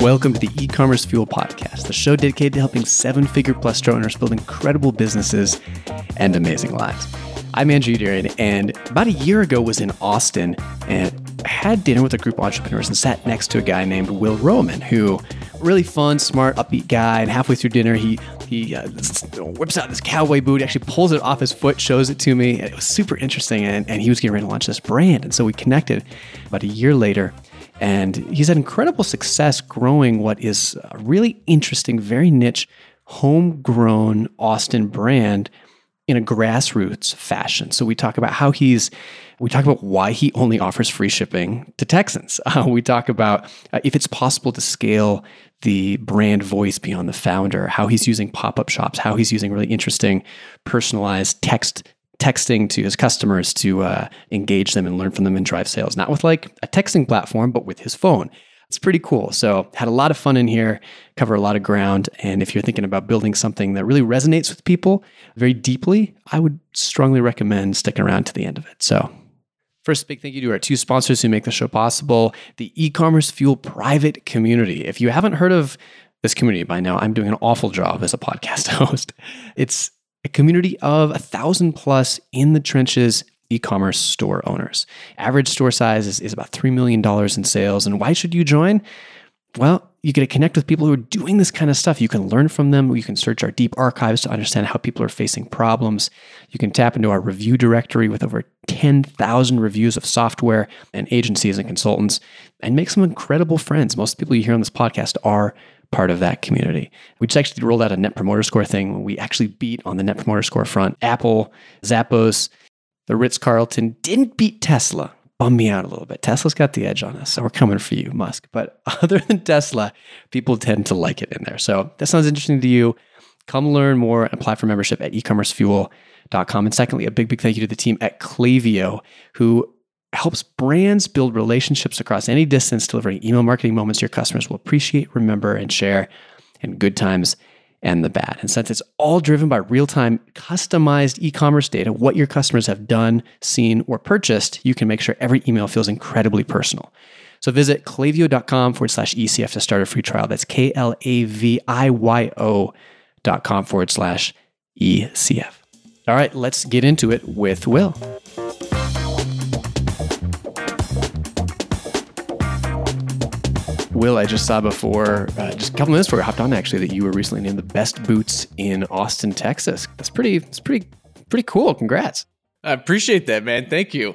Welcome to the e-commerce fuel podcast, the show dedicated to helping seven-figure plus store owners build incredible businesses and amazing lives. I'm Andrew Youderian, and about a year ago was in Austin and had dinner with a group of entrepreneurs and sat next to a guy named Will Roman, who really fun, smart, upbeat guy. And halfway through dinner, he he uh, whips out this cowboy boot, actually pulls it off his foot, shows it to me. It was super interesting, and, and he was getting ready to launch this brand. And so we connected about a year later. And he's had incredible success growing what is a really interesting, very niche, homegrown Austin brand in a grassroots fashion. So we talk about how he's we talk about why he only offers free shipping to Texans. Uh, we talk about uh, if it's possible to scale the brand voice beyond the founder, how he's using pop-up shops, how he's using really interesting personalized text texting to his customers to uh, engage them and learn from them and drive sales, not with like a texting platform, but with his phone. It's pretty cool. So, had a lot of fun in here, cover a lot of ground. And if you're thinking about building something that really resonates with people very deeply, I would strongly recommend sticking around to the end of it. So, First, big thank you to our two sponsors who make the show possible the e commerce fuel private community. If you haven't heard of this community by now, I'm doing an awful job as a podcast host. It's a community of a thousand plus in the trenches e-commerce store owners. Average store size is, is about $3 million in sales. And why should you join? Well, you get to connect with people who are doing this kind of stuff. You can learn from them. You can search our deep archives to understand how people are facing problems. You can tap into our review directory with over 10,000 reviews of software and agencies and consultants and make some incredible friends. Most people you hear on this podcast are part of that community. We just actually rolled out a net promoter score thing we actually beat on the net promoter score front. Apple, Zappos, the Ritz Carlton didn't beat Tesla. Bum me out a little bit. Tesla's got the edge on us, so we're coming for you, Musk. But other than Tesla, people tend to like it in there. So that sounds interesting to you. Come learn more and apply for membership at ecommercefuel.com. And secondly, a big, big thank you to the team at Klaviyo who helps brands build relationships across any distance, delivering email marketing moments your customers will appreciate, remember, and share in good times and the bad. And since it's all driven by real time, customized e commerce data, what your customers have done, seen, or purchased, you can make sure every email feels incredibly personal. So visit klaviyo.com forward slash ECF to start a free trial. That's K L A V I Y O dot com forward slash ECF. All right, let's get into it with Will. Will, I just saw before, uh, just a couple minutes before I hopped on, actually, that you were recently named the best boots in Austin, Texas. That's pretty. It's pretty. Pretty cool. Congrats. I appreciate that, man. Thank you.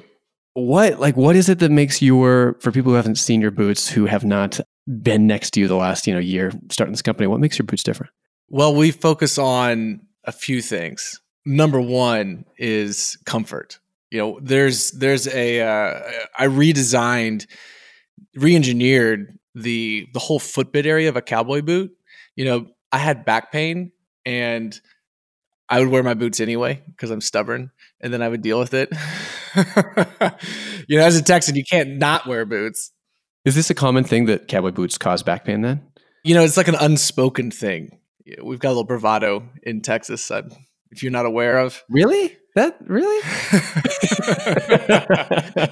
What like what is it that makes your for people who haven't seen your boots, who have not been next to you the last you know year starting this company? What makes your boots different? Well, we focus on a few things. Number one is comfort. You know, there's there's a uh, I redesigned, re-engineered the the whole footbed area of a cowboy boot. You know, I had back pain and I would wear my boots anyway because I'm stubborn and then I would deal with it. you know, as a Texan, you can't not wear boots. Is this a common thing that cowboy boots cause back pain then? You know, it's like an unspoken thing. We've got a little bravado in Texas, if you're not aware of. Really? That really?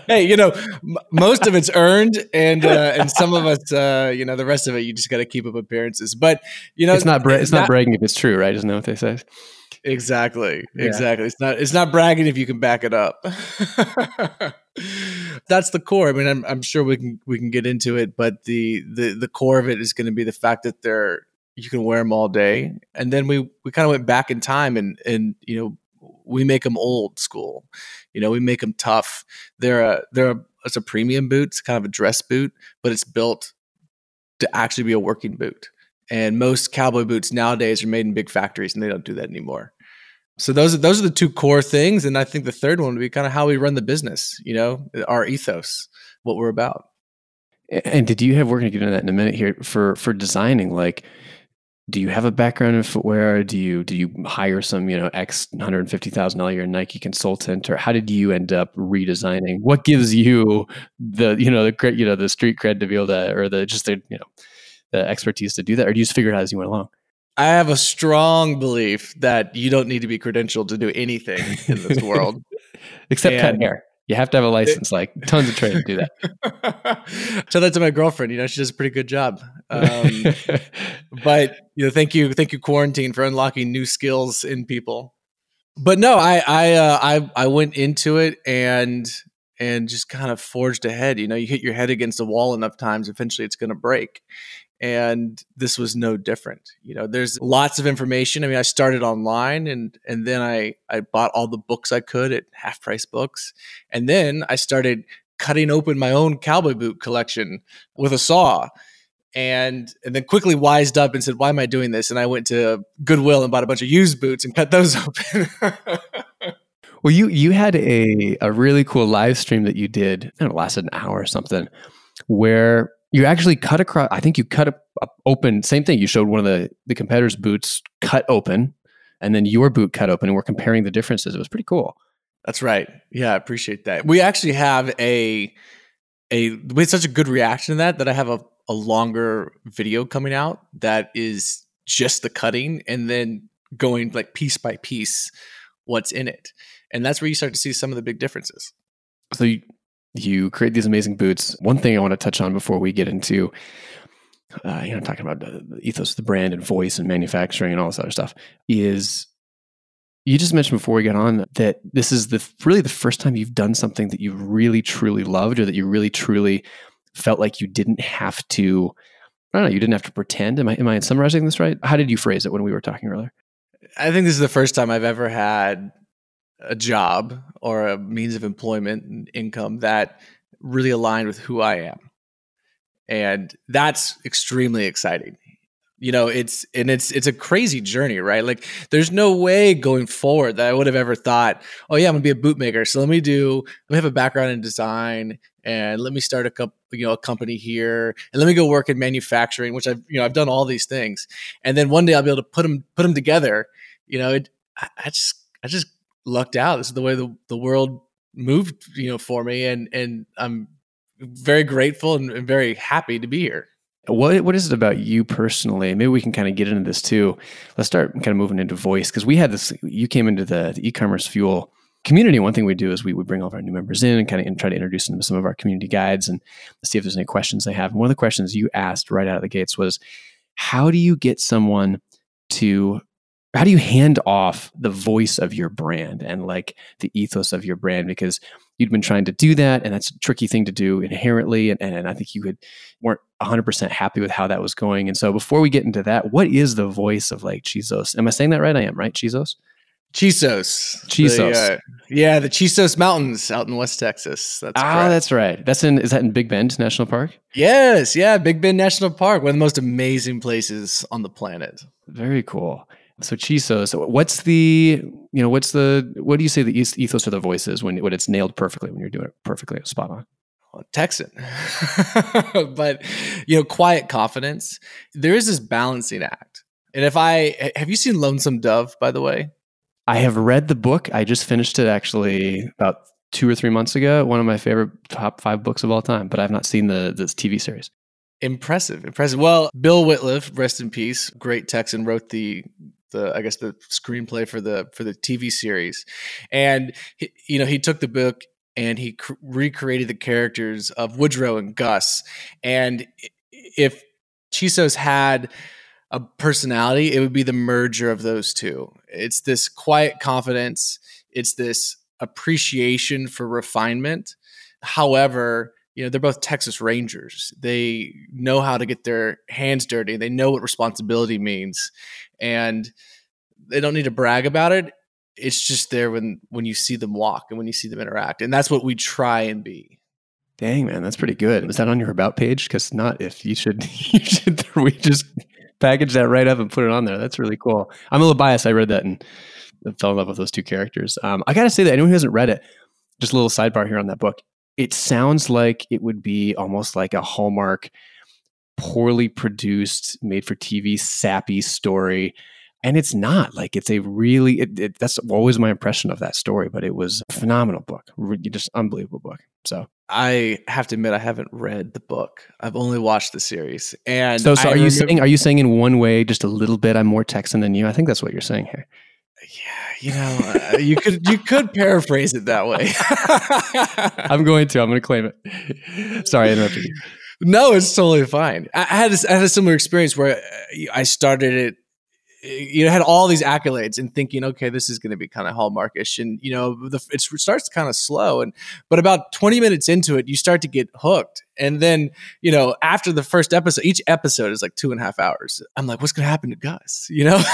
hey, you know, m- most of it's earned, and uh, and some of us, uh, you know, the rest of it, you just got to keep up appearances. But you know, it's not bra- it's not, not, bragging if it's true, right? Isn't that what they say? Exactly, yeah. exactly. It's not it's not bragging if you can back it up. That's the core. I mean, I'm, I'm sure we can we can get into it, but the the the core of it is going to be the fact that they're you can wear them all day, and then we we kind of went back in time and and you know we make them old school. You know, we make them tough. They're a they're a, it's a premium boot. It's kind of a dress boot, but it's built to actually be a working boot. And most cowboy boots nowadays are made in big factories, and they don't do that anymore. So those are those are the two core things, and I think the third one would be kind of how we run the business. You know, our ethos, what we're about. And did you have? We're going to get into that in a minute here for for designing. Like, do you have a background in footwear? Do you do you hire some you know X hundred fifty thousand dollar year Nike consultant, or how did you end up redesigning? What gives you the you know the you know the street cred to be able to, or the just the you know the expertise to do that, or do you just figure it out as you went along? I have a strong belief that you don't need to be credentialed to do anything in this world, except cut hair. You have to have a license, like tons of training to do that. Tell that to my girlfriend. You know, she does a pretty good job. Um, but you know, thank you, thank you, quarantine, for unlocking new skills in people. But no, I I uh, I I went into it and and just kind of forged ahead. You know, you hit your head against a wall enough times, eventually it's going to break and this was no different you know there's lots of information. I mean i started online and and then i i bought all the books i could at half price books. And then i started cutting open my own cowboy boot collection with a saw and and then quickly wised up and said why am i doing this? And i went to goodwill and bought a bunch of used boots and cut those open. Well you you had a a really cool live stream that you did and it lasted an hour or something where you actually cut across i think you cut up, open same thing you showed one of the the competitors boots cut open and then your boot cut open and we're comparing the differences. It was pretty cool. That's right. Yeah i appreciate that. We actually have a a we had such a good reaction to that that i have a, a longer video coming out that is just the cutting and then going like piece by piece what's in it. And that's where you start to see some of the big differences. So you, you create these amazing boots. One thing I want to touch on before we get into, uh, you know, talking about the ethos of the brand and voice and manufacturing and all this other stuff is you just mentioned before we got on that this is the really the first time you've done something that you really truly loved or that you really truly felt like you didn't have to I don't know, you didn't have to pretend. Am I am I summarizing this right? How did you phrase it when we were talking earlier? I think this is the first time I've ever had a job or a means of employment and income that really aligned with who I am. And that's extremely exciting. You know, it's and it's it's a crazy journey, right? Like there's no way going forward that I would have ever thought, oh yeah, I'm gonna be a bootmaker. So let me do let me have a background in design and let me start a you know a company here and let me go work in manufacturing which i've you know i've done all these things and then one day i'll be able to put them put them together you know it, I just i just lucked out. This is the way the, the world moved, you know, for me. And, and I'm very grateful and, and very happy to be here. What what is it about you personally? Maybe we can kind of get into this too. Let's start kind of moving into voice because we had this. You came into the, the e-commerce fuel community. One thing we do is we would bring all of our new members in and kind of and try to introduce them to some of our community guides and see if there's any questions they have. And one of the questions you asked right out of the gates was, "How do you get someone to how do you hand off the voice of your brand and like the ethos of your brand because you'd been trying to do that and that's a tricky thing to do inherently and, and i think you could weren't 100% happy with how that was going and so before we get into that what is the voice of like chisos am i saying that right i am right chisos Chisos. Chisos. The, uh, yeah, the Chisos Mountains out in West Texas. That's ah, correct. that's right. That's in is that in Big Bend National Park? Yes, yeah, Big Bend National Park, one of the most amazing places on the planet. Very cool. So Chisos, what's the you know what's the what do you say the ethos of the voices when when it's nailed perfectly when you're doing it perfectly spot on? Well, Texan, but you know, quiet confidence. There is this balancing act, and if I have you seen Lonesome Dove, by the way? I have read the book. I just finished it actually about two or three months ago. One of my favorite top five books of all time, but I've not seen the this TV series. Impressive, impressive. Well, Bill Wittliff, rest in peace, great Texan, wrote the the I guess the screenplay for the for the TV series, and he, you know he took the book and he cr- recreated the characters of Woodrow and Gus, and if Chisos had a personality, it would be the merger of those two. It's this quiet confidence. It's this appreciation for refinement. However, you know they're both Texas Rangers. They know how to get their hands dirty. They know what responsibility means, and they don't need to brag about it. It's just there when when you see them walk and when you see them interact, and that's what we try and be. Dang man, that's pretty good. Was that on your about page? Because not if you should you should we just package that right up and put it on there. That's really cool. I'm a little biased. I read that and fell in love with those two characters. Um, I gotta say that anyone who hasn't read it, just a little sidebar here on that book. It sounds like it would be almost like a Hallmark, poorly produced, made for TV, sappy story and it's not. Like it's a really it, it, that's always my impression of that story but it was a phenomenal book just unbelievable book. So. I have to admit i haven't read the book. I've only watched the series and so, so are you saying are you saying in one way just a little bit i'm more texan than you? I think that's what you're saying here Yeah, you know, uh, you could you could paraphrase it that way. I'm going to. I'm going to claim it. Sorry, I interrupted you. No, it's totally fine. I had a, I had a similar experience where uh, I started it you know had all these accolades and thinking okay this is going to be kind of hallmarkish and you know the, it starts kind of slow and but about 20 minutes into it you start to get hooked and then you know after the first episode each episode is like two and a half hours. I'm like what's going to happen to gus? You know?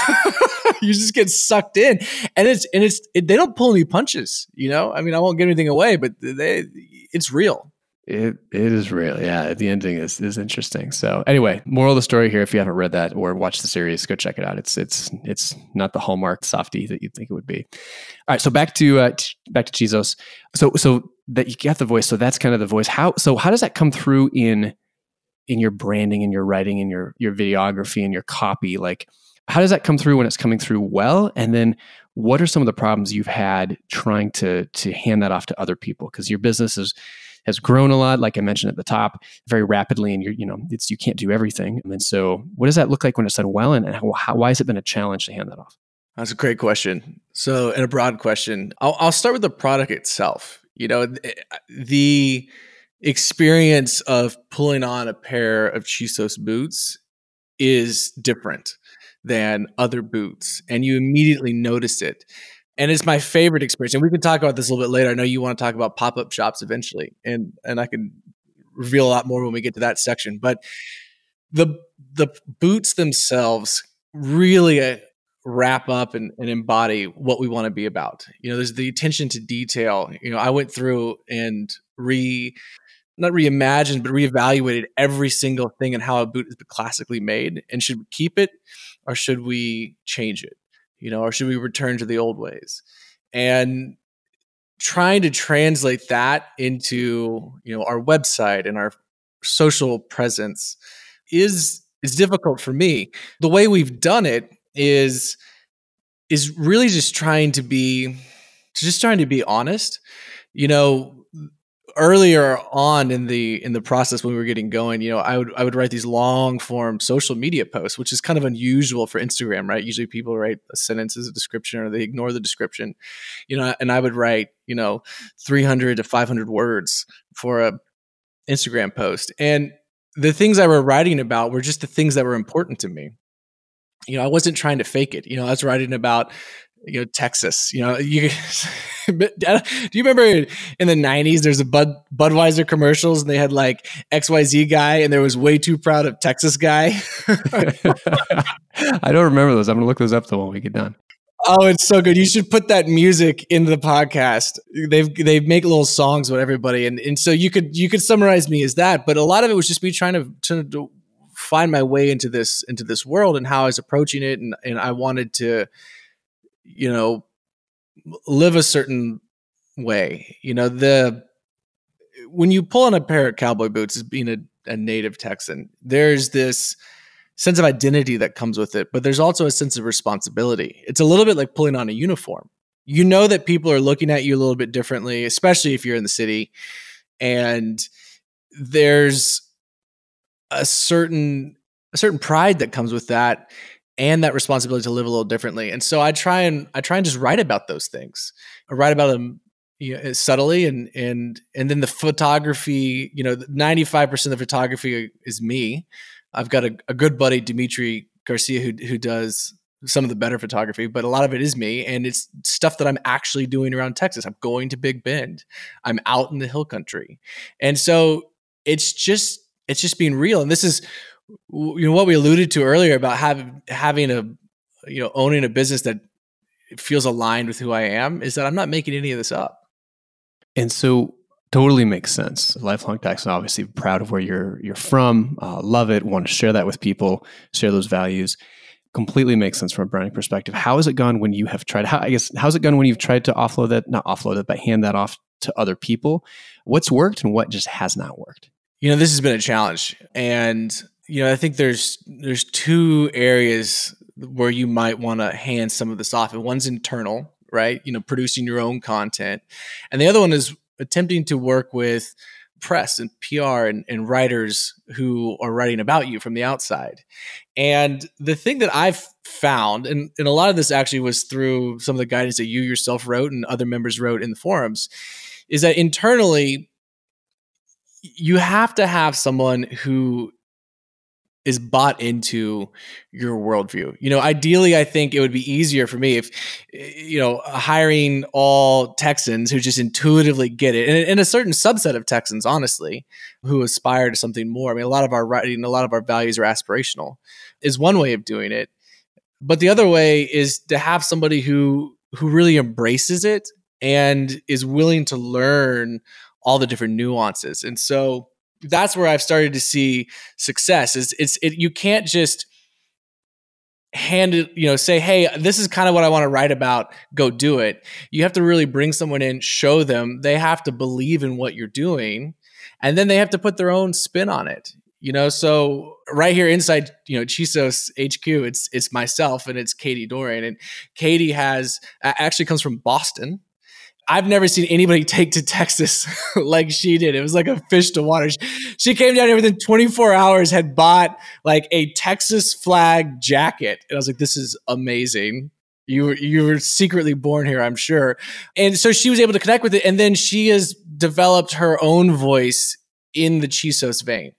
You just get sucked in and it's and it's it, they don't pull any punches you know? I mean i won't give anything away but they it's real it it is real, yeah. The ending is is interesting. So anyway, moral of the story here: if you haven't read that or watched the series, go check it out. It's it's it's not the hallmark softy that you'd think it would be. All right, so back to uh, t- back to Chisos. So so that you get the voice. So that's kind of the voice. How so? How does that come through in in your branding and your writing and your your videography and your copy? Like, how does that come through when it's coming through well? And then what are some of the problems you've had trying to to hand that off to other people? Because your business is has grown a lot, like I mentioned at the top, very rapidly, and you're you know it's you can't do everything. And so, what does that look like when it's done well, and how, how, why has it been a challenge to hand that off? That's a great question. So, and a broad question. I'll, I'll start with the product itself. You know, eh, the experience of pulling on a pair of Chisos boots is different than other boots, and you immediately notice it and it's my favorite experience. And we can talk about this a little bit later. I know you want to talk about pop up shops eventually, and and I can reveal a lot more when we get to that section. But the the boots themselves really uh, wrap up and, and embody what we want to be about. You know, there's the attention to detail. You know, I went through and re not reimagined, but reevaluated every single thing and how a boot is classically made. And should we keep it or should we change it? You know, or should we return to the old ways? And trying to translate that into, you know, our website and our social presence is is difficult for me. The way we've done it is is really just trying to be just trying to be honest. You know, earlier on in the in the process when we were getting going, you know, I would I would write these long form social media posts, which is kind of unusual for Instagram, right? Usually people write a sentence as a description or they ignore the description. You know, and I would write, you know, 300 to 500 words for a Instagram post. And the things I were writing about were just the things that were important to me. You know, I wasn't trying to fake it. You know, I was writing about you know Texas. You know, you uh, do you remember in the '90s? There's a Bud Budweiser commercials, and they had like X Y Z guy, and there was way too proud of Texas guy. I don't remember those. I'm gonna look those up though when we get done. Oh, it's so good. You should put that music into the podcast. They've they make little songs with everybody, and and so you could you could summarize me as that. But a lot of it was just me trying to, to, to find my way into this into this world and how I was approaching it, and and I wanted to you know, live a certain way. You know, the when you pull on a pair of cowboy boots as being a, a native Texan, there's this sense of identity that comes with it, but there's also a sense of responsibility. It's a little bit like pulling on a uniform. You know that people are looking at you a little bit differently, especially if you're in the city. And there's a certain a certain pride that comes with that and that responsibility to live a little differently. And so I try and I try and just write about those things. I write about them you know, subtly and and and then the photography, you know, 95% of the photography is me. I've got a, a good buddy Dimitri Garcia who who does some of the better photography, but a lot of it is me and it's stuff that I'm actually doing around Texas. I'm going to Big Bend. I'm out in the hill country. And so it's just it's just being real. And this is you know what we alluded to earlier about having having a you know owning a business that feels aligned with who I am is that I'm not making any of this up. And so totally makes sense. Lifelong Texan, obviously proud of where you're you're from, uh, love it, want to share that with people, share those values. Completely makes sense from a branding perspective. How has it gone when you have tried? How I guess how's it gone when you've tried to offload that, not offload it, but hand that off to other people? What's worked and what just has not worked? You know, this has been a challenge, and you know, I think there's there's two areas where you might want to hand some of this off, and one's internal, right? You know, producing your own content, and the other one is attempting to work with press and PR and, and writers who are writing about you from the outside. And the thing that I've found, and, and a lot of this actually was through some of the guidance that you yourself wrote and other members wrote in the forums, is that internally, you have to have someone who is bought into your worldview. You know, ideally, I think it would be easier for me if, eh, you know, hiring all Texans who just intuitively get it, and, and a certain subset of Texans, honestly, who aspire to something more. I mean, a lot of our writing, a lot of our values are aspirational, is one way of doing it. But the other way is to have somebody who who really embraces it and is willing to learn all the different nuances. And so that's where I've started to see success. Is it's it you can't just hand it, you know, say, hey, this is kind of what I want to write about. Go do it. You have to really bring someone in, show them. They have to believe in what you're doing, and then they have to put their own spin on it. You know, so right here inside, you know, Chisos HQ, it's it's myself and it's Katie Dorian, and Katie has actually comes from Boston. I've never seen anybody take to Texas like she did. It was like a fish to water. She came down here within 24 hours, had bought like a Texas flag jacket. And I was like, this is amazing. You were, you were secretly born here, I'm sure. And so she was able to connect with it. And then she has developed her own voice in the Chisos vein.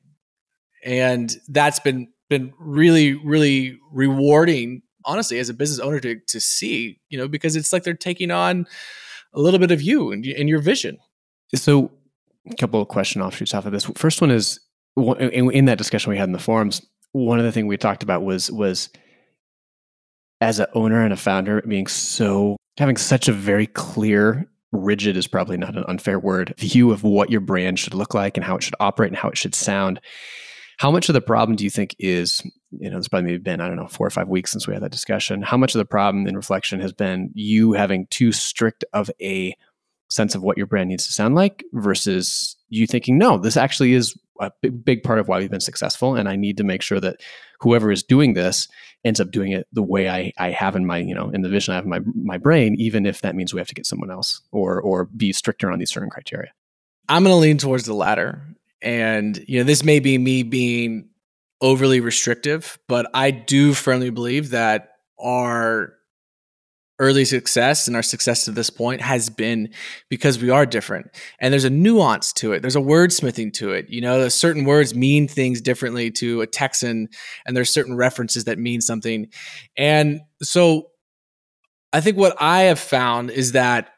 And that's been, been really, really rewarding, honestly, as a business owner to, to see, you know, because it's like they're taking on, a little bit of you and, and your vision. So, a couple of question offshoots off of this. First one is in that discussion we had in the forums. One of the things we talked about was was as an owner and a founder being so having such a very clear rigid is probably not an unfair word view of what your brand should look like and how it should operate and how it should sound how much of the problem do you think is, you know, it's probably maybe been, I don't know, four or five weeks since we had that discussion. How much of the problem in reflection has been you having too strict of a sense of what your brand needs to sound like versus you thinking, no, this actually is a big, big part of why we've been successful. And I need to make sure that whoever is doing this ends up doing it the way I, I have in my, you know, in the vision I have in my, my brain, even if that means we have to get someone else or, or be stricter on these certain criteria. I'm going to lean towards the latter. And, you know, this may be me being overly restrictive, but I do firmly believe that our early success and our success to this point has been because we are different. And there's a nuance to it. There's a wordsmithing to it. You know certain words mean things differently to a texan and there's certain references that mean something. And so i think what i have found is that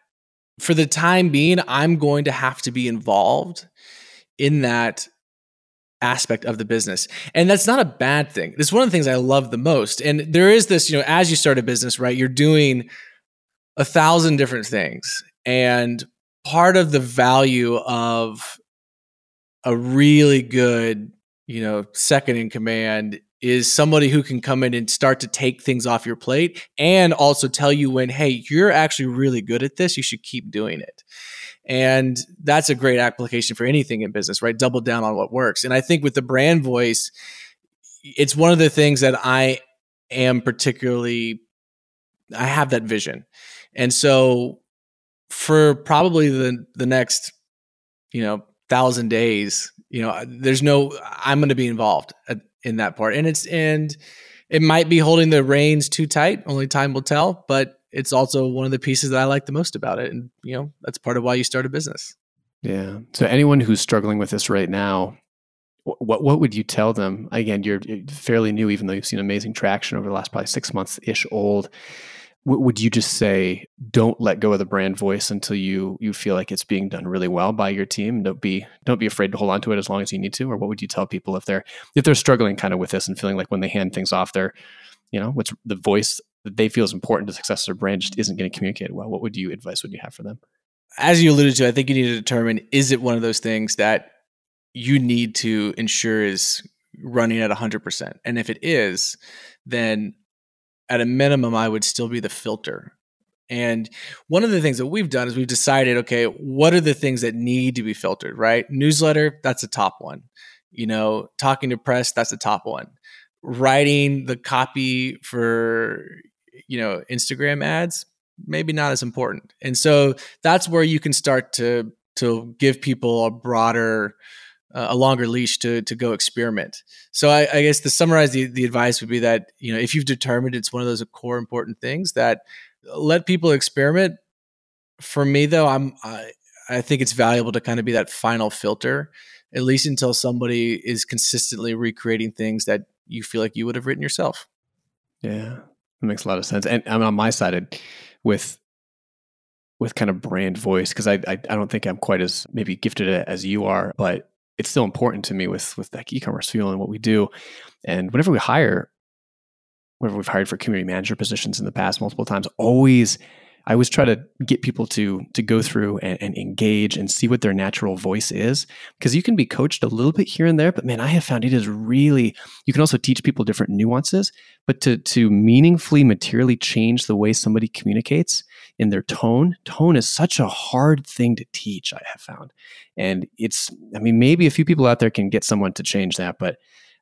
for the time being i'm going to have to be involved in that aspect of the business. And that's not a bad thing. It's one of the things I love the most. And there is this, you know, as you start a business, right, you're doing a thousand different things. And part of the value of a really good, you know, second in command is somebody who can come in and start to take things off your plate and also tell you when, hey, you're actually really good at this. You should keep doing it. And that's a great application for anything in business, right? Double down on what works. And I think with the brand voice, it's one of the things that I am particularly, I have that vision. And so for probably the, the next, you know, thousand days, you know, there's no, I'm going to be involved in that part. And it's, and it might be holding the reins too tight. Only time will tell, but it's also one of the pieces that I like the most about it. And, you know, that's part of why you start a business. Yeah. So anyone who's struggling with this right now, what what would you tell them? Again, you're fairly new, even though you've seen amazing traction over the last probably six months ish old. would you just say don't let go of the brand voice until you you feel like it's being done really well by your team? Don't be don't be afraid to hold on to it as long as you need to. Or what would you tell people if they're if they're struggling kind of with this and feeling like when they hand things off, they're you know what's the voice that they feel is important to success of their brand just isn't getting communicated well, what would you advice would you have for them? As you alluded to, I think you need to determine is it one of those things that you need to ensure is running at 100%. And if it is, then at a minimum, I would still be the filter. And one of the things that we've done is we've decided, okay, what are the things that need to be filtered, right? Newsletter, that's a top one. You know, talking to press, that's a top one. Writing the copy for you know instagram ads maybe not as important and so that's where you can start to to give people a broader uh, a longer leash to to go experiment. So I, I, guess to summarize the, the advice would be that you know if you've determined it's one of those core important things that let people experiment. For me though, I'm I, I think it's valuable to kind of be that final filter, at least until somebody is consistently recreating things that you feel like you would have written yourself. Yeah, that makes a lot of sense. And I'm on my side with with kind of brand voice because I, I, I don't think I'm quite as maybe gifted as you are, but it's still important to me with with like e-commerce fuel and what we do. And whenever we hire, whenever we've hired for community manager positions in the past multiple times, always I always try to get people to to go through and, and engage and see what their natural voice is because you can be coached a little bit here and there, but man, I have found it is really you can also teach people different nuances, but to to meaningfully materially change the way somebody communicates in their tone, tone is such a hard thing to teach. I have found, and it's I mean maybe a few people out there can get someone to change that, but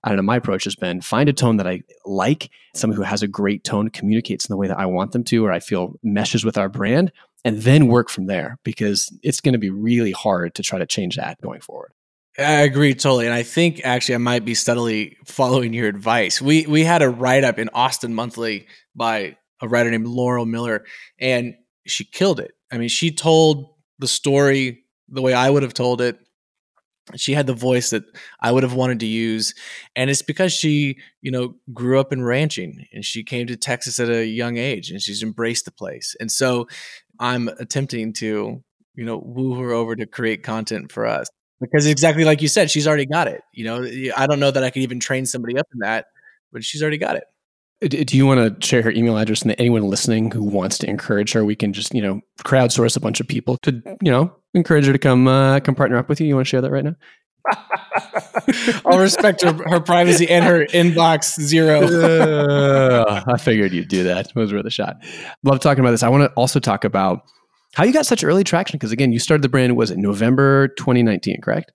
I don't know, my approach has been find a tone that I like, someone who has a great tone, communicates in the way that I want them to, or I feel meshes with our brand, and then work from there because it's going to be really hard to try to change that going forward. I agree totally. And I think actually I might be steadily following your advice. We we had a write up in Austin Monthly by a writer named Laurel Miller, and she killed it. I mean, she told the story the way I would have told it she had the voice that I would have wanted to use. And it's because she, you know, grew up in ranching and she came to Texas at a young age and she's embraced the place. And so I'm attempting to, you know, woo her over to create content for us because exactly like you said, she's already got it. You know, I don't know that I could even train somebody up in that, but she's already got it. Do you want to share her email address and anyone listening who wants to encourage her, we can just, you know, crowdsource a bunch of people to, you know, encourage her to come uh, come partner up with you. You want to share that right now? I'll respect her, her privacy and her inbox zero. uh, I figured you'd do that. It was worth a shot. Love talking about this. I want to also talk about how you got such early traction because again, you started the brand was it November 2019, correct?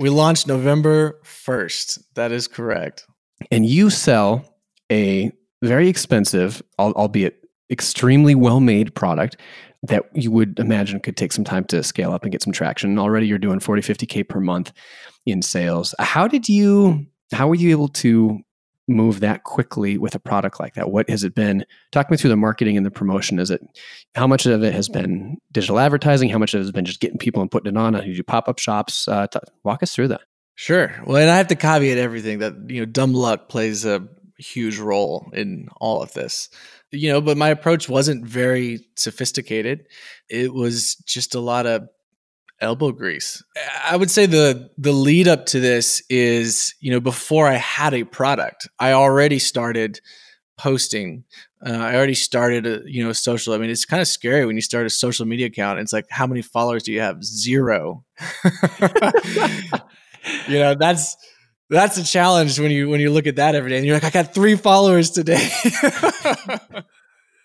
We launched November 1st. That is correct. And you sell a very expensive, albeit extremely well made product that you would imagine could take some time to scale up and get some traction. Already you're doing 40, 50K per month in sales. How did you, how were you able to move that quickly with a product like that? What has it been? Talk me through the marketing and the promotion. Is it, how much of it has been digital advertising? How much of it has been just getting people and putting it on? How do you do pop up shops? Uh, t- walk us through that. Sure. Well, and I have to caveat everything that, you know, dumb luck plays a huge role in all of this. You know, but my approach wasn't very sophisticated. It was just a lot of elbow grease. I would say the the lead up to this is, you know, before I had a product, I already started posting. Uh, I already started a, you know, social. I mean, it's kind of scary when you start a social media account. It's like, how many followers do you have? Zero. you know, that's that's a challenge when you when you look at that every day and you're like, I got three followers today.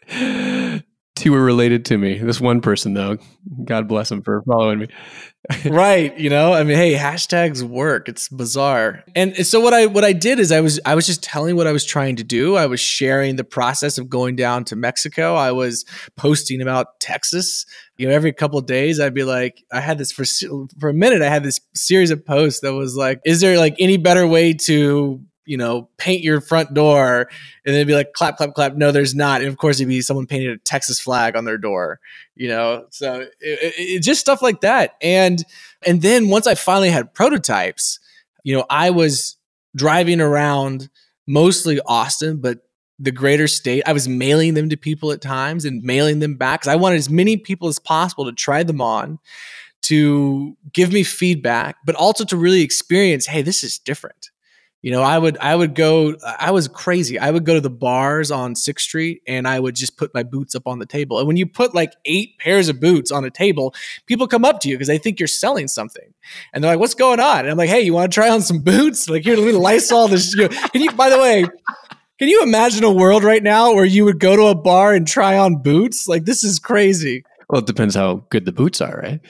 Two were related to me. This one person though, God bless him for following me. right, you know, I mean, hey, hashtags work. It's bizarre. And so what I what I did is I was I was just telling what I was trying to do. I was sharing the process of going down to Mexico. I was posting about Texas you know, every couple days I'd be like, I had this for for a minute. I had this series of posts that was like, is there like any better way to you know paint your front door? And then it'd be like, clap, clap, clap. No, there's not. And of course, it'd be someone painted a Texas flag on their door. You know, so it, it, just stuff like that. And and then once I finally had prototypes, you know, I was driving around mostly Austin, but the greater state. I was mailing them to people at times and mailing them back because I wanted as many people as possible to try them on, to give me feedback, but also to really experience, hey, this is different. You know, I would I would go I was crazy. I would go to the bars on 6th Street and I would just put my boots up on the table. And when you put like eight pairs of boots on a table, people come up to you because they think you're selling something. And they're like, "What's going on?" And I'm like, "Hey, you want to try on some boots? Like here, let me Lysol this." And you, by the way, can you imagine a world right now where you would go to a bar and try on boots? Like this is crazy. Well, it depends how good the boots are, right?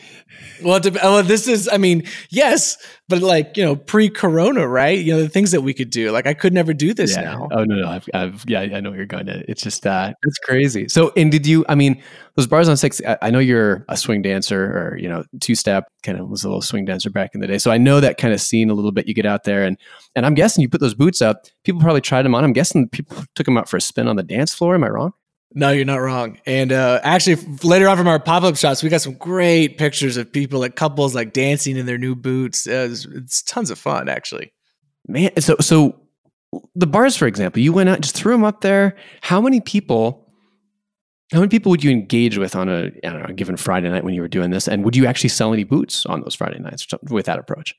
Well, well, this is, I mean, yes, but like you know, pre-corona, right? You know, the things that we could do. Like, I could never do this yeah. now. Oh no, no, I've, I've, yeah, I know you're going. To. It's just, uh, it's crazy. So, and did you? I mean, those bars on six. I, I know you're a swing dancer, or you know, two step kind of was a little swing dancer back in the day. So I know that kind of scene a little bit. You get out there, and and I'm guessing you put those boots up. People probably tried them on. I'm guessing people took them out for a spin on the dance floor. Am I wrong? No, you're not wrong. And uh, actually, later on from our pop up shots, we got some great pictures of people, like couples, like dancing in their new boots. Uh, it's, it's, tons of fun, actually. Man, so so the bars, for example, you went out, just threw them up there. How many people? How many people would you engage with on know, a given Friday night when you were doing this? And would you actually sell any boots on those Friday nights with that approach?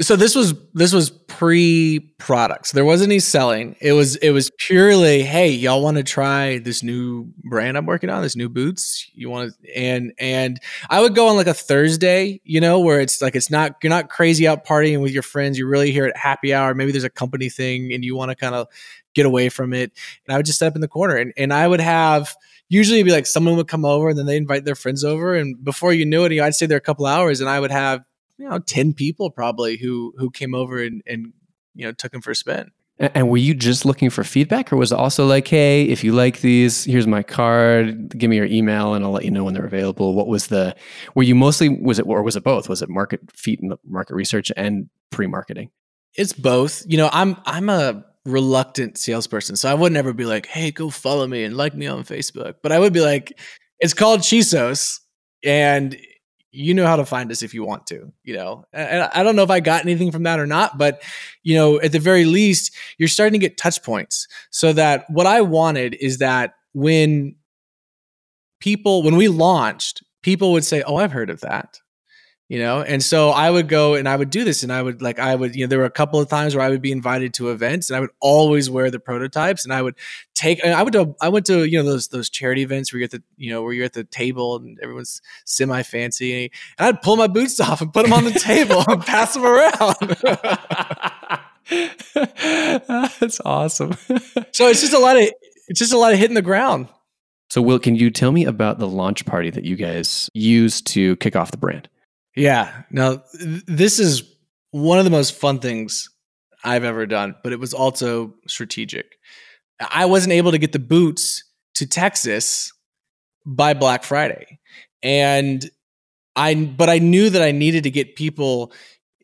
So this was this was pre products. There wasn't any selling. It was it was purely, hey, y'all want to try this new brand I'm working on, this new boots. You want to and and I would go on like a Thursday, you know, where it's like it's not you're not crazy out partying with your friends. You're really here at happy hour. Maybe there's a company thing and you want to kind of get away from it. And I would just set up in the corner and, and I would have usually be like someone would come over and then they invite their friends over and before you knew it, you know, I'd stay there a couple hours and I would have you know 10 people probably who who came over and and you know took them for a spin. And were you just looking for feedback or was it also like hey if you like these here's my card give me your email and i'll let you know when they're available. What was the were you mostly was it or was it both? Was it market feet and market research and pre-marketing? It's both. You know i'm i'm a reluctant salesperson so i would never be like hey go follow me and like me on facebook. But i would be like it's called chisos and you know how to find us if you want to, you know. And I don't know if I got anything from that or not, but you know, at the very least, you're starting to get touch points. So that what I wanted is that when people when we launched, people would say, "Oh, I've heard of that." You know? And so i would go and i would do this and i would like i would you know there were a couple of times where i would be invited to events and i would always wear the prototypes and i would take i would do i went to you know those those charity events where you're at the you know where you're at the table and everyone's semi fancy and i'd pull my boots off and put them on the table and pass them around. That's awesome. So it's just a lot of it's just a lot of hitting the ground. So will can you tell me about the launch party that you guys used to kick off the brand yeah. Now, th- this is one of the most fun things I've ever done, but it was also strategic. I wasn't able to get the boots to Texas by Black Friday. And I but I knew that I needed to get people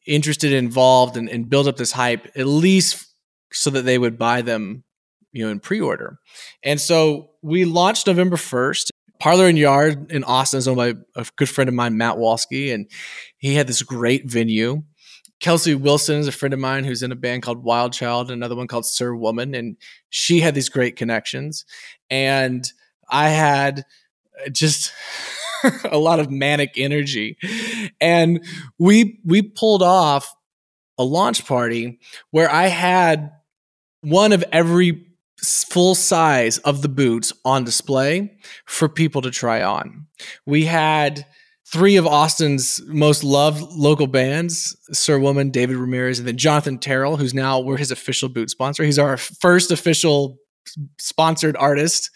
interested, involved, and, and build up this hype, at least so that they would buy them, you know, in pre-order. And so we launched November 1st Parlor and Yard in Austin is owned by a good friend of mine, Matt Walsky, and he had this great venue. Kelsey Wilson is a friend of mine who's in a band called Wild Child, another one called Sir Woman, and she had these great connections. And I had just a lot of manic energy. And we we pulled off a launch party where I had one of every full size of the boots on display for people to try on. We had three of Austin's most loved local bands, Sir Woman, David Ramirez, and then Jonathan Terrell, who's now we're his official boot sponsor. He's our first official sponsored artist.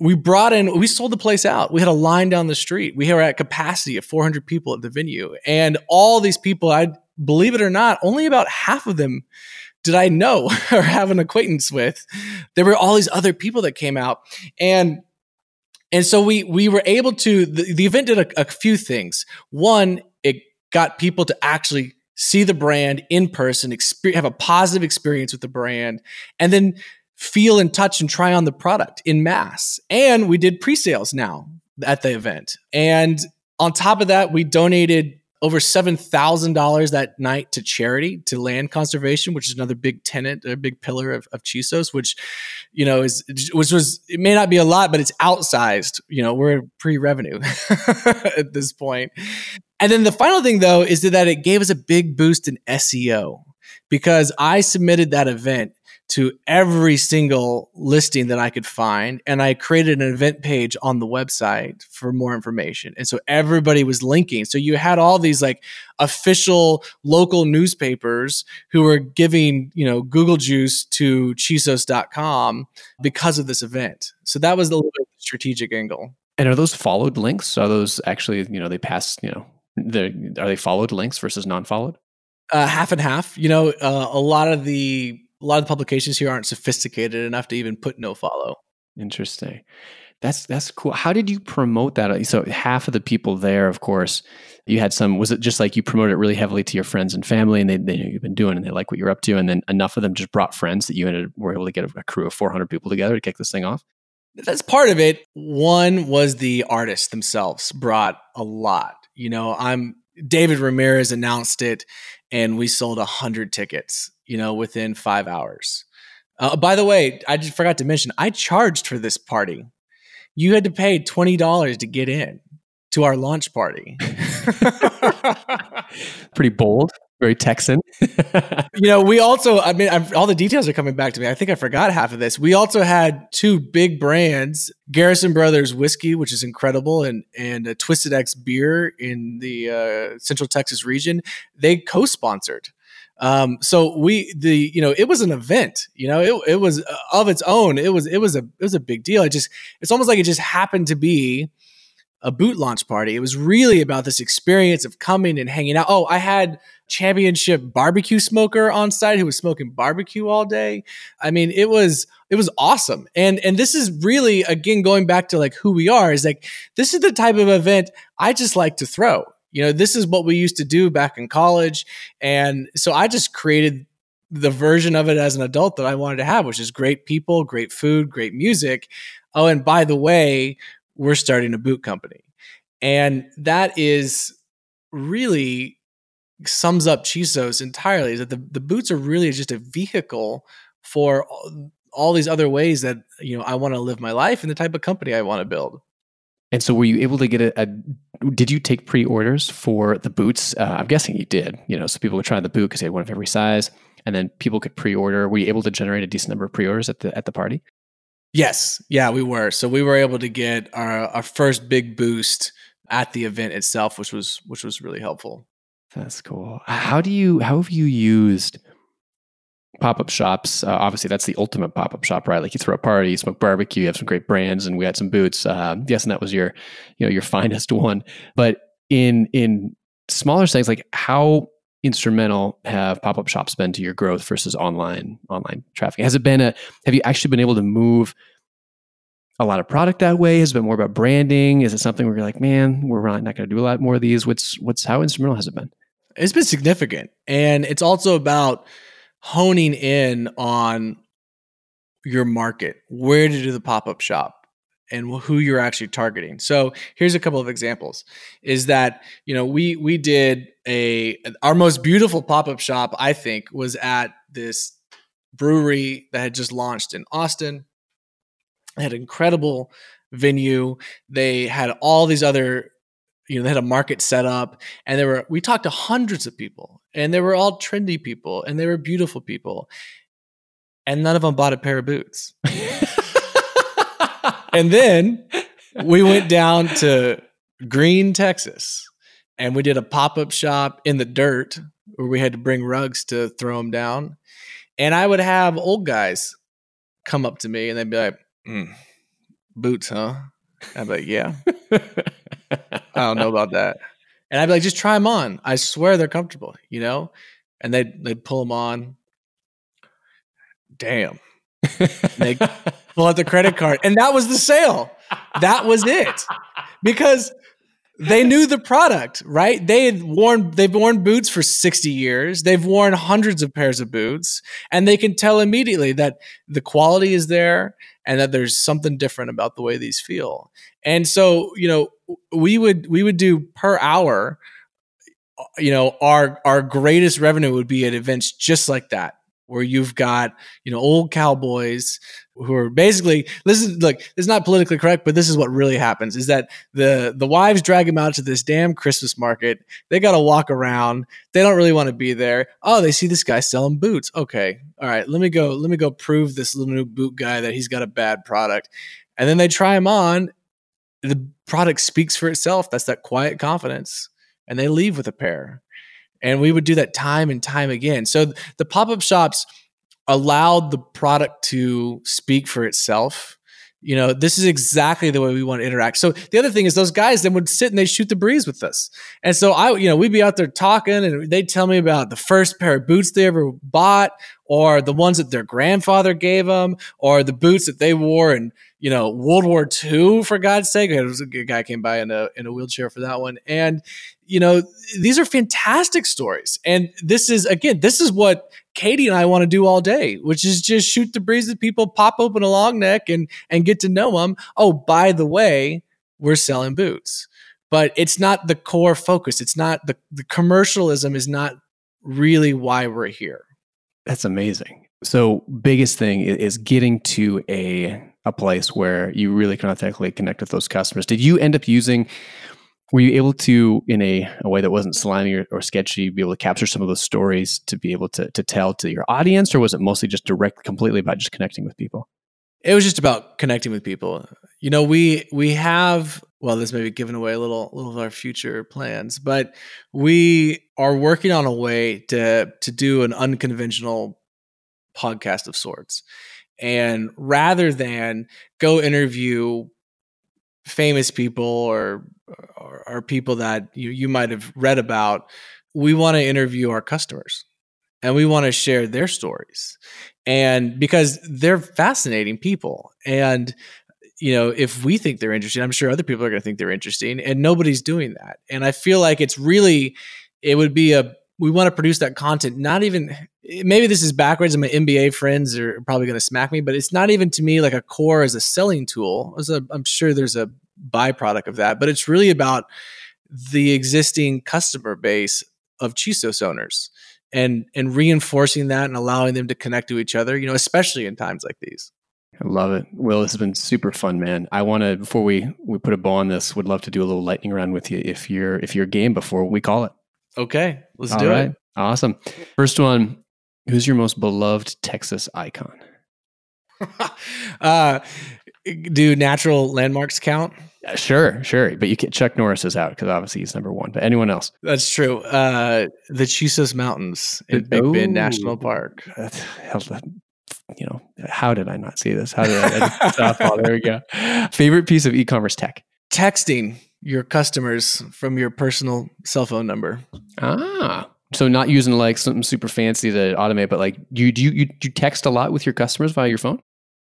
We brought in, we sold the place out. We had a line down the street. We were at capacity of 400 people at the venue. And all these people, I believe it or not, only about half of them did I know or have an acquaintance with? There were all these other people that came out, and and so we we were able to. The, the event did a, a few things. One, it got people to actually see the brand in person, experience, have a positive experience with the brand, and then feel and touch and try on the product in mass. And we did pre-sales now at the event. And on top of that, we donated over $7,000 that night to charity, to land conservation, which is another big tenant, a big pillar of, of Chisos, which, you know, is, which was, it may not be a lot, but it's outsized. You know, we're pre revenue at this point. And then the final thing, though, is that it gave us a big boost in SEO because I submitted that event to every single listing that I could find. And I created an event page on the website for more information. And so everybody was linking. So you had all these like official local newspapers who were giving, you know, Google juice to chisos.com because of this event. So that was the little strategic angle. And are those followed links? Are those actually, you know, they pass, you know, are they followed links versus non-followed? Uh, half and half. You know, uh, a lot of the a lot of the publications here aren't sophisticated enough to even put no follow. Interesting. That's that's cool. How did you promote that? So half of the people there, of course, you had some. Was it just like you promoted it really heavily to your friends and family, and they, they knew you've been doing, and they like what you're up to, and then enough of them just brought friends that you ended were able to get a, a crew of 400 people together to kick this thing off. That's part of it. One was the artists themselves brought a lot. You know, I'm David Ramirez announced it, and we sold a hundred tickets. You know, within five hours. Uh, by the way, I just forgot to mention I charged for this party. You had to pay twenty dollars to get in to our launch party. Pretty bold very Texan. you know, we also, I mean, I'm, all the details are coming back to me. I think I forgot half of this. We also had two big brands, Garrison Brothers whiskey, which is incredible, and and uh, Twisted X beer in the uh, Central Texas region. They co-sponsored. Um, so we the you know it was an event. You know, it it was uh, of its own. It was it was a it was a big deal. It just it's almost like it just happened to be a boot launch party. It was really about this experience of coming and hanging out. Oh, I had championship barbecue smoker on site who was smoking barbecue all day. I mean, it was it was awesome. And and this is really again going back to like who we are is like this is the type of event I just like to throw. You know, this is what we used to do back in college and so I just created the version of it as an adult that I wanted to have, which is great people, great food, great music. Oh, and by the way, we're starting a boot company. And that is really sums up Chisos entirely is that the, the boots are really just a vehicle for all, these other ways that you know I want to live my life and the type of company I want to build. And so, were you able to get a? a did you take pre-orders for the boots? Uh, I'm guessing you did. You know, so people would try the boot because they had one of every size, and then people could pre-order. Were you able to generate a decent number of pre-orders at the at the party? Yes, yeah, we were. So we were able to get our our first big boost at the event itself, which was which was really helpful. That's cool. How do you how have you used pop up shops? Uh, obviously, that's the ultimate pop up shop, right? Like you throw a party, you smoke barbecue, you have some great brands, and we had some boots. Uh, and that was your you know your finest one. But in in smaller things, like how instrumental have pop up shops been to your growth versus online online traffic? Has it been a have you actually been able to move a lot of product that way? Has it been more about branding? Is it something where you're like, man, we're not going to do a lot more of these? What's what's how instrumental has it been? It's been significant, and it's also about honing in on your market, where to do the pop up shop, and who you're actually targeting. So here's a couple of examples is that, you know, we we did a our most beautiful pop-up shop I think was at this brewery that had just launched in Austin. They had an incredible venue. They had all these other you know, they had a market set up and there were we talked to hundreds of people and they were all trendy people and they were beautiful people. And none of them bought a pair of boots. and then we went down to Gruene Texas, and we did a pop up shop in the dirt where we had to bring rugs to throw them down. And I would have old guys come up to me and they'd be like, mm, "Boots, huh?" I'd be like, "Yeah." I don't know about that. And I'd be like, "Just try them on. I swear they're comfortable," you know. And they'd they'd pull them on. Damn. they pull out the credit card, and that was the sale. That was it, because they knew the product, right? They had worn they've worn boots for 60 years. They've worn hundreds of pairs of boots and they can tell immediately that the quality is there and that there's something different about the way these feel. And so, you know, we would we would do per hour uh, you know, our our greatest revenue would be at events just like that where you've got you know old cowboys who are basically this is look it's not politically correct but this is what really happens is that the the wives drag him out to this damn christmas market. They got to walk around. They don't really want to be there. Oh they see this guy selling boots. Okay. All right. Let me go let me go prove this little new boot guy that he's got a bad product. And then they try him on. The product speaks for itself. That's that quiet confidence. And they leave with a pair and we would do that time and time again. So the pop up shops allowed the product to speak for itself. you know, this is exactly the way we want to interact. So the other thing is those guys then would sit and they shoot the breeze with us. And so I, you know, we'd be out there talking and they'd tell me about the first pair of boots they ever bought or the ones that their grandfather gave them or the boots that they wore in, you know, World War II, for God's sake. It was a guy came by in a, in a wheelchair for that one. And, you know, these are fantastic stories. And this is, again, this is what Katie and I want to do all day, which is just shoot the breeze with people, pop open a long neck and, and get to know them. Oh, by the way, we're selling boots. But it's not the core focus. It's not the, the commercialism is not really why we're here. That's amazing. So biggest thing is getting to a a place where you really can authentically connect with those customers. Did you end up using were you able to in a, a way that wasn't slimy or, or, sketchy be able to capture some of those stories to be able to, to tell to your audience or was it mostly just direct completely about just connecting with people? It was just about connecting with people. You know we we have well this may be giving away a little little of our future plans but we are working on a way to to do an unconventional podcast of sorts. And rather than go interview famous people or, or, or people that you, you might have read about, we want to interview our customers and we want to share their stories. And because they're fascinating people. And you know, if we think they're interesting, I'm sure other people are going to think they're interesting, and nobody's doing that. And I feel like it's really, it would be a we want to produce that content not even maybe this is backwards and my mba friends are probably going to smack me but it's not even to me like a core as a selling tool a, i'm sure there's a byproduct of that but it's really about the existing customer base of chisos owners and and reinforcing that and allowing them to connect to each other you know especially in times like these I love it. Will, this has been super fun, man. I want to before we we put a bow on this, would love to do a little lightning round with you if you're if you're game before we call it. Okay, let's All do right. it. Awesome. First one Who's your most beloved Texas icon? uh, do natural landmarks count? Uh, sure, sure. But you can, Chuck Norris is out because obviously he's number one. But anyone else? That's true. Uh, the Chisos Mountains in Big Bend National Park. you know, how did I not see this? How did I? softball. There we go. Favorite piece of e-commerce tech? Texting your customers from your personal cell phone number. Ah, so not using like something super fancy to automate, but like you do you, you, you text a lot with your customers via your phone?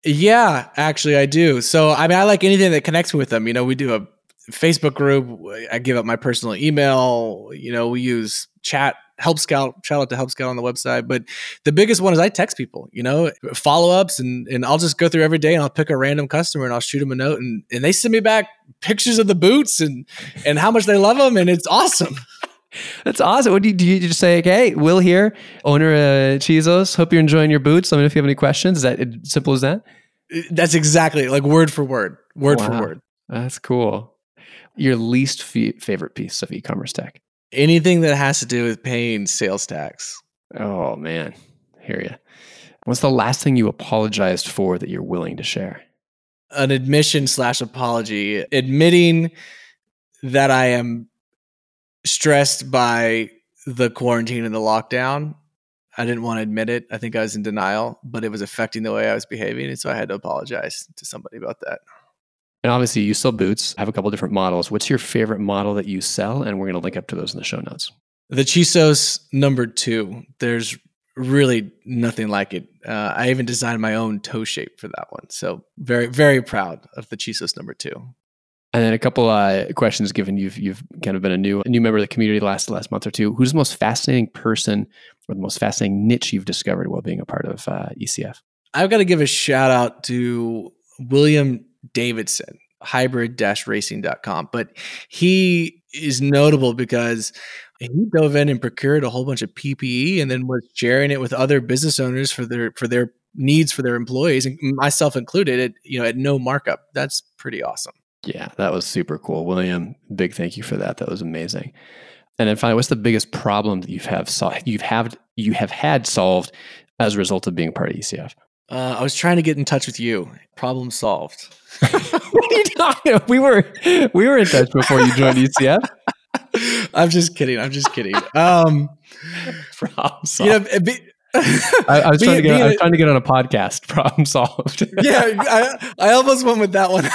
Yeah, actually I do. So I mean I like anything that connects with them. You know, we do a Facebook group. I give up my personal email. You know, we use chat, Help Scout. Shout out to Help Scout on the website. But the biggest one is I text people. You know, follow ups, and and I'll just go through every day and I'll pick a random customer and I'll shoot them a note, and and they send me back pictures of the boots and and how much they love them, and it's awesome. That's awesome. What do you, do you just say? Okay, Will here, owner of Chisos. Hope you're enjoying your boots. Let me know if you have any questions. Is that simple as that? Uh, that's exactly like word for word, word wow. for word. That's cool. Your least favorite piece of e-commerce tech? Anything that has to do with paying sales tax. Oh man, hear you. What's the last thing you apologized for that you're willing to share? An admission slash apology, admitting that I am stressed by the quarantine and the lockdown. I didn't want to admit it. I think I was in denial, but it was affecting the way I was behaving. And so I had to apologize to somebody about that. And obviously, you sell boots, have a couple different models. What's your favorite model that you sell? And we're going to link up to those in the show notes. The Chisos number two. There's really nothing like it. Uh, I even designed my own toe shape for that one. So very, very proud of the Chisos number two. And then a couple uh, questions, given you've you've kind of been a new a new member of the community the last last month or two. Who's the most fascinating person or the most fascinating niche you've discovered while being a part of uh, ECF? I've got to give a shout out to William Davidson, hybrid-racing.com. But he is notable because he dove in and procured a whole bunch of PPE and then was sharing it with other business owners for their for their needs for their employees, and myself included. At you know at no markup. That's pretty awesome. Yeah, that was super cool. William, big thank you for that. That was amazing. And then finally, what's the biggest problem that you've have solved you've have you have had solved as a result of being part of ECF? Uh, I was trying to get in touch with you. Problem solved. what are you talking about? We were we were in touch before you joined ECF. I'm just kidding. I'm just kidding. Um, Problem solved. You know, I, I was trying to get. I was trying to get on a podcast. Problem solved. yeah, I, I almost went with that one.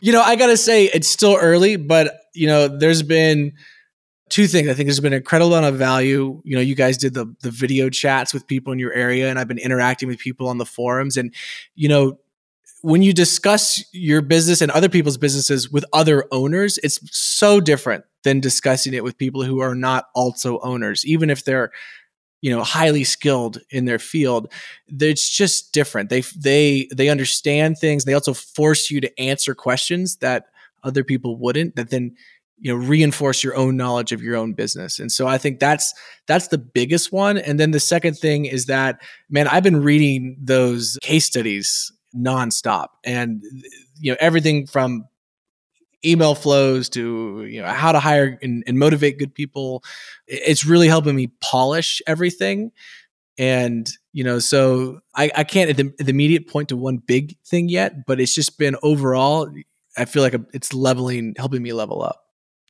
you know, I gotta say it's still early, but you know, there's been two things. I think there's been an incredible amount of value. You know, you guys did the the video chats with people in your area, and I've been interacting with people on the forums. And you know, when you discuss your business and other people's businesses with other owners, it's so different than discussing it with people who are not also owners, even if they're you know highly skilled in their field it's just different they they they understand things they also force you to answer questions that other people wouldn't that then you know reinforce your own knowledge of your own business. And so i think that's that's the biggest one. And then the second thing is that man i've been reading those case studies nonstop. And you know everything from email flows to you know how to hire and, and motivate good people. It's really helping me polish everything. And you know so i, I can't at the, at the immediate point to one big thing yet but it's just been overall i feel like it's leveling helping me level up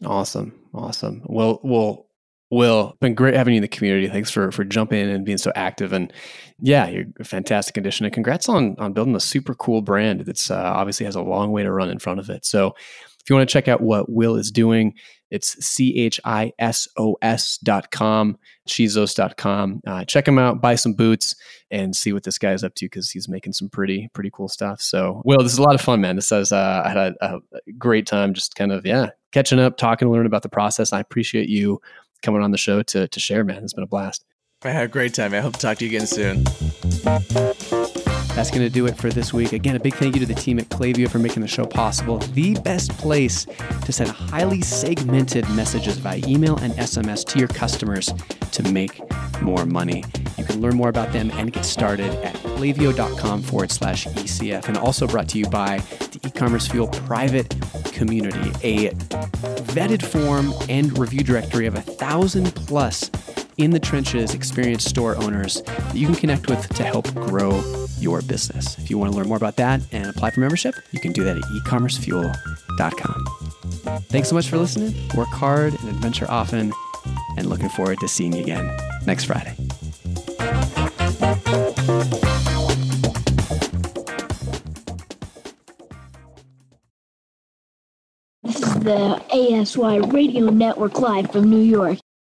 Awesome. Awesome. Well, well, Will, been great having you in the community. Thanks for for jumping in and being so active. And yeah, you're a fantastic addition. And congrats on on building a super cool brand that's uh, obviously has a long way to run in front of it. So if you want to check out what Will is doing, it's C-H-I-S-O-S dot com, Chisos dot com. Uh, check him out, buy some boots, and see what this guy is up to because he's making some pretty, pretty cool stuff. So, Will, this is a lot of fun, man. This says uh, I had a, a great time just kind of, yeah, catching up, talking, learning about the process. I appreciate you coming on the show to, to share, man. It's been a blast. I had a great time. I hope to talk to you again soon. That's going to do it for this week. Again, a big thank you to the team at Klaviyo for making the show possible. The best place to send highly segmented messages via email and SMS to your customers to make more money. You can learn more about them and get started at klaviyo.com forward slash ECF. And also brought to you by the e-commerce fuel private community, a vetted form and review directory of a thousand plus in the trenches experienced store owners that you can connect with to help grow your business. If you want to learn more about that and apply for membership, you can do that at ecommercefuel.com. Thanks so much for listening. Work hard and adventure often, and looking forward to seeing you again next Friday. This is the ASY Radio Network live from New York.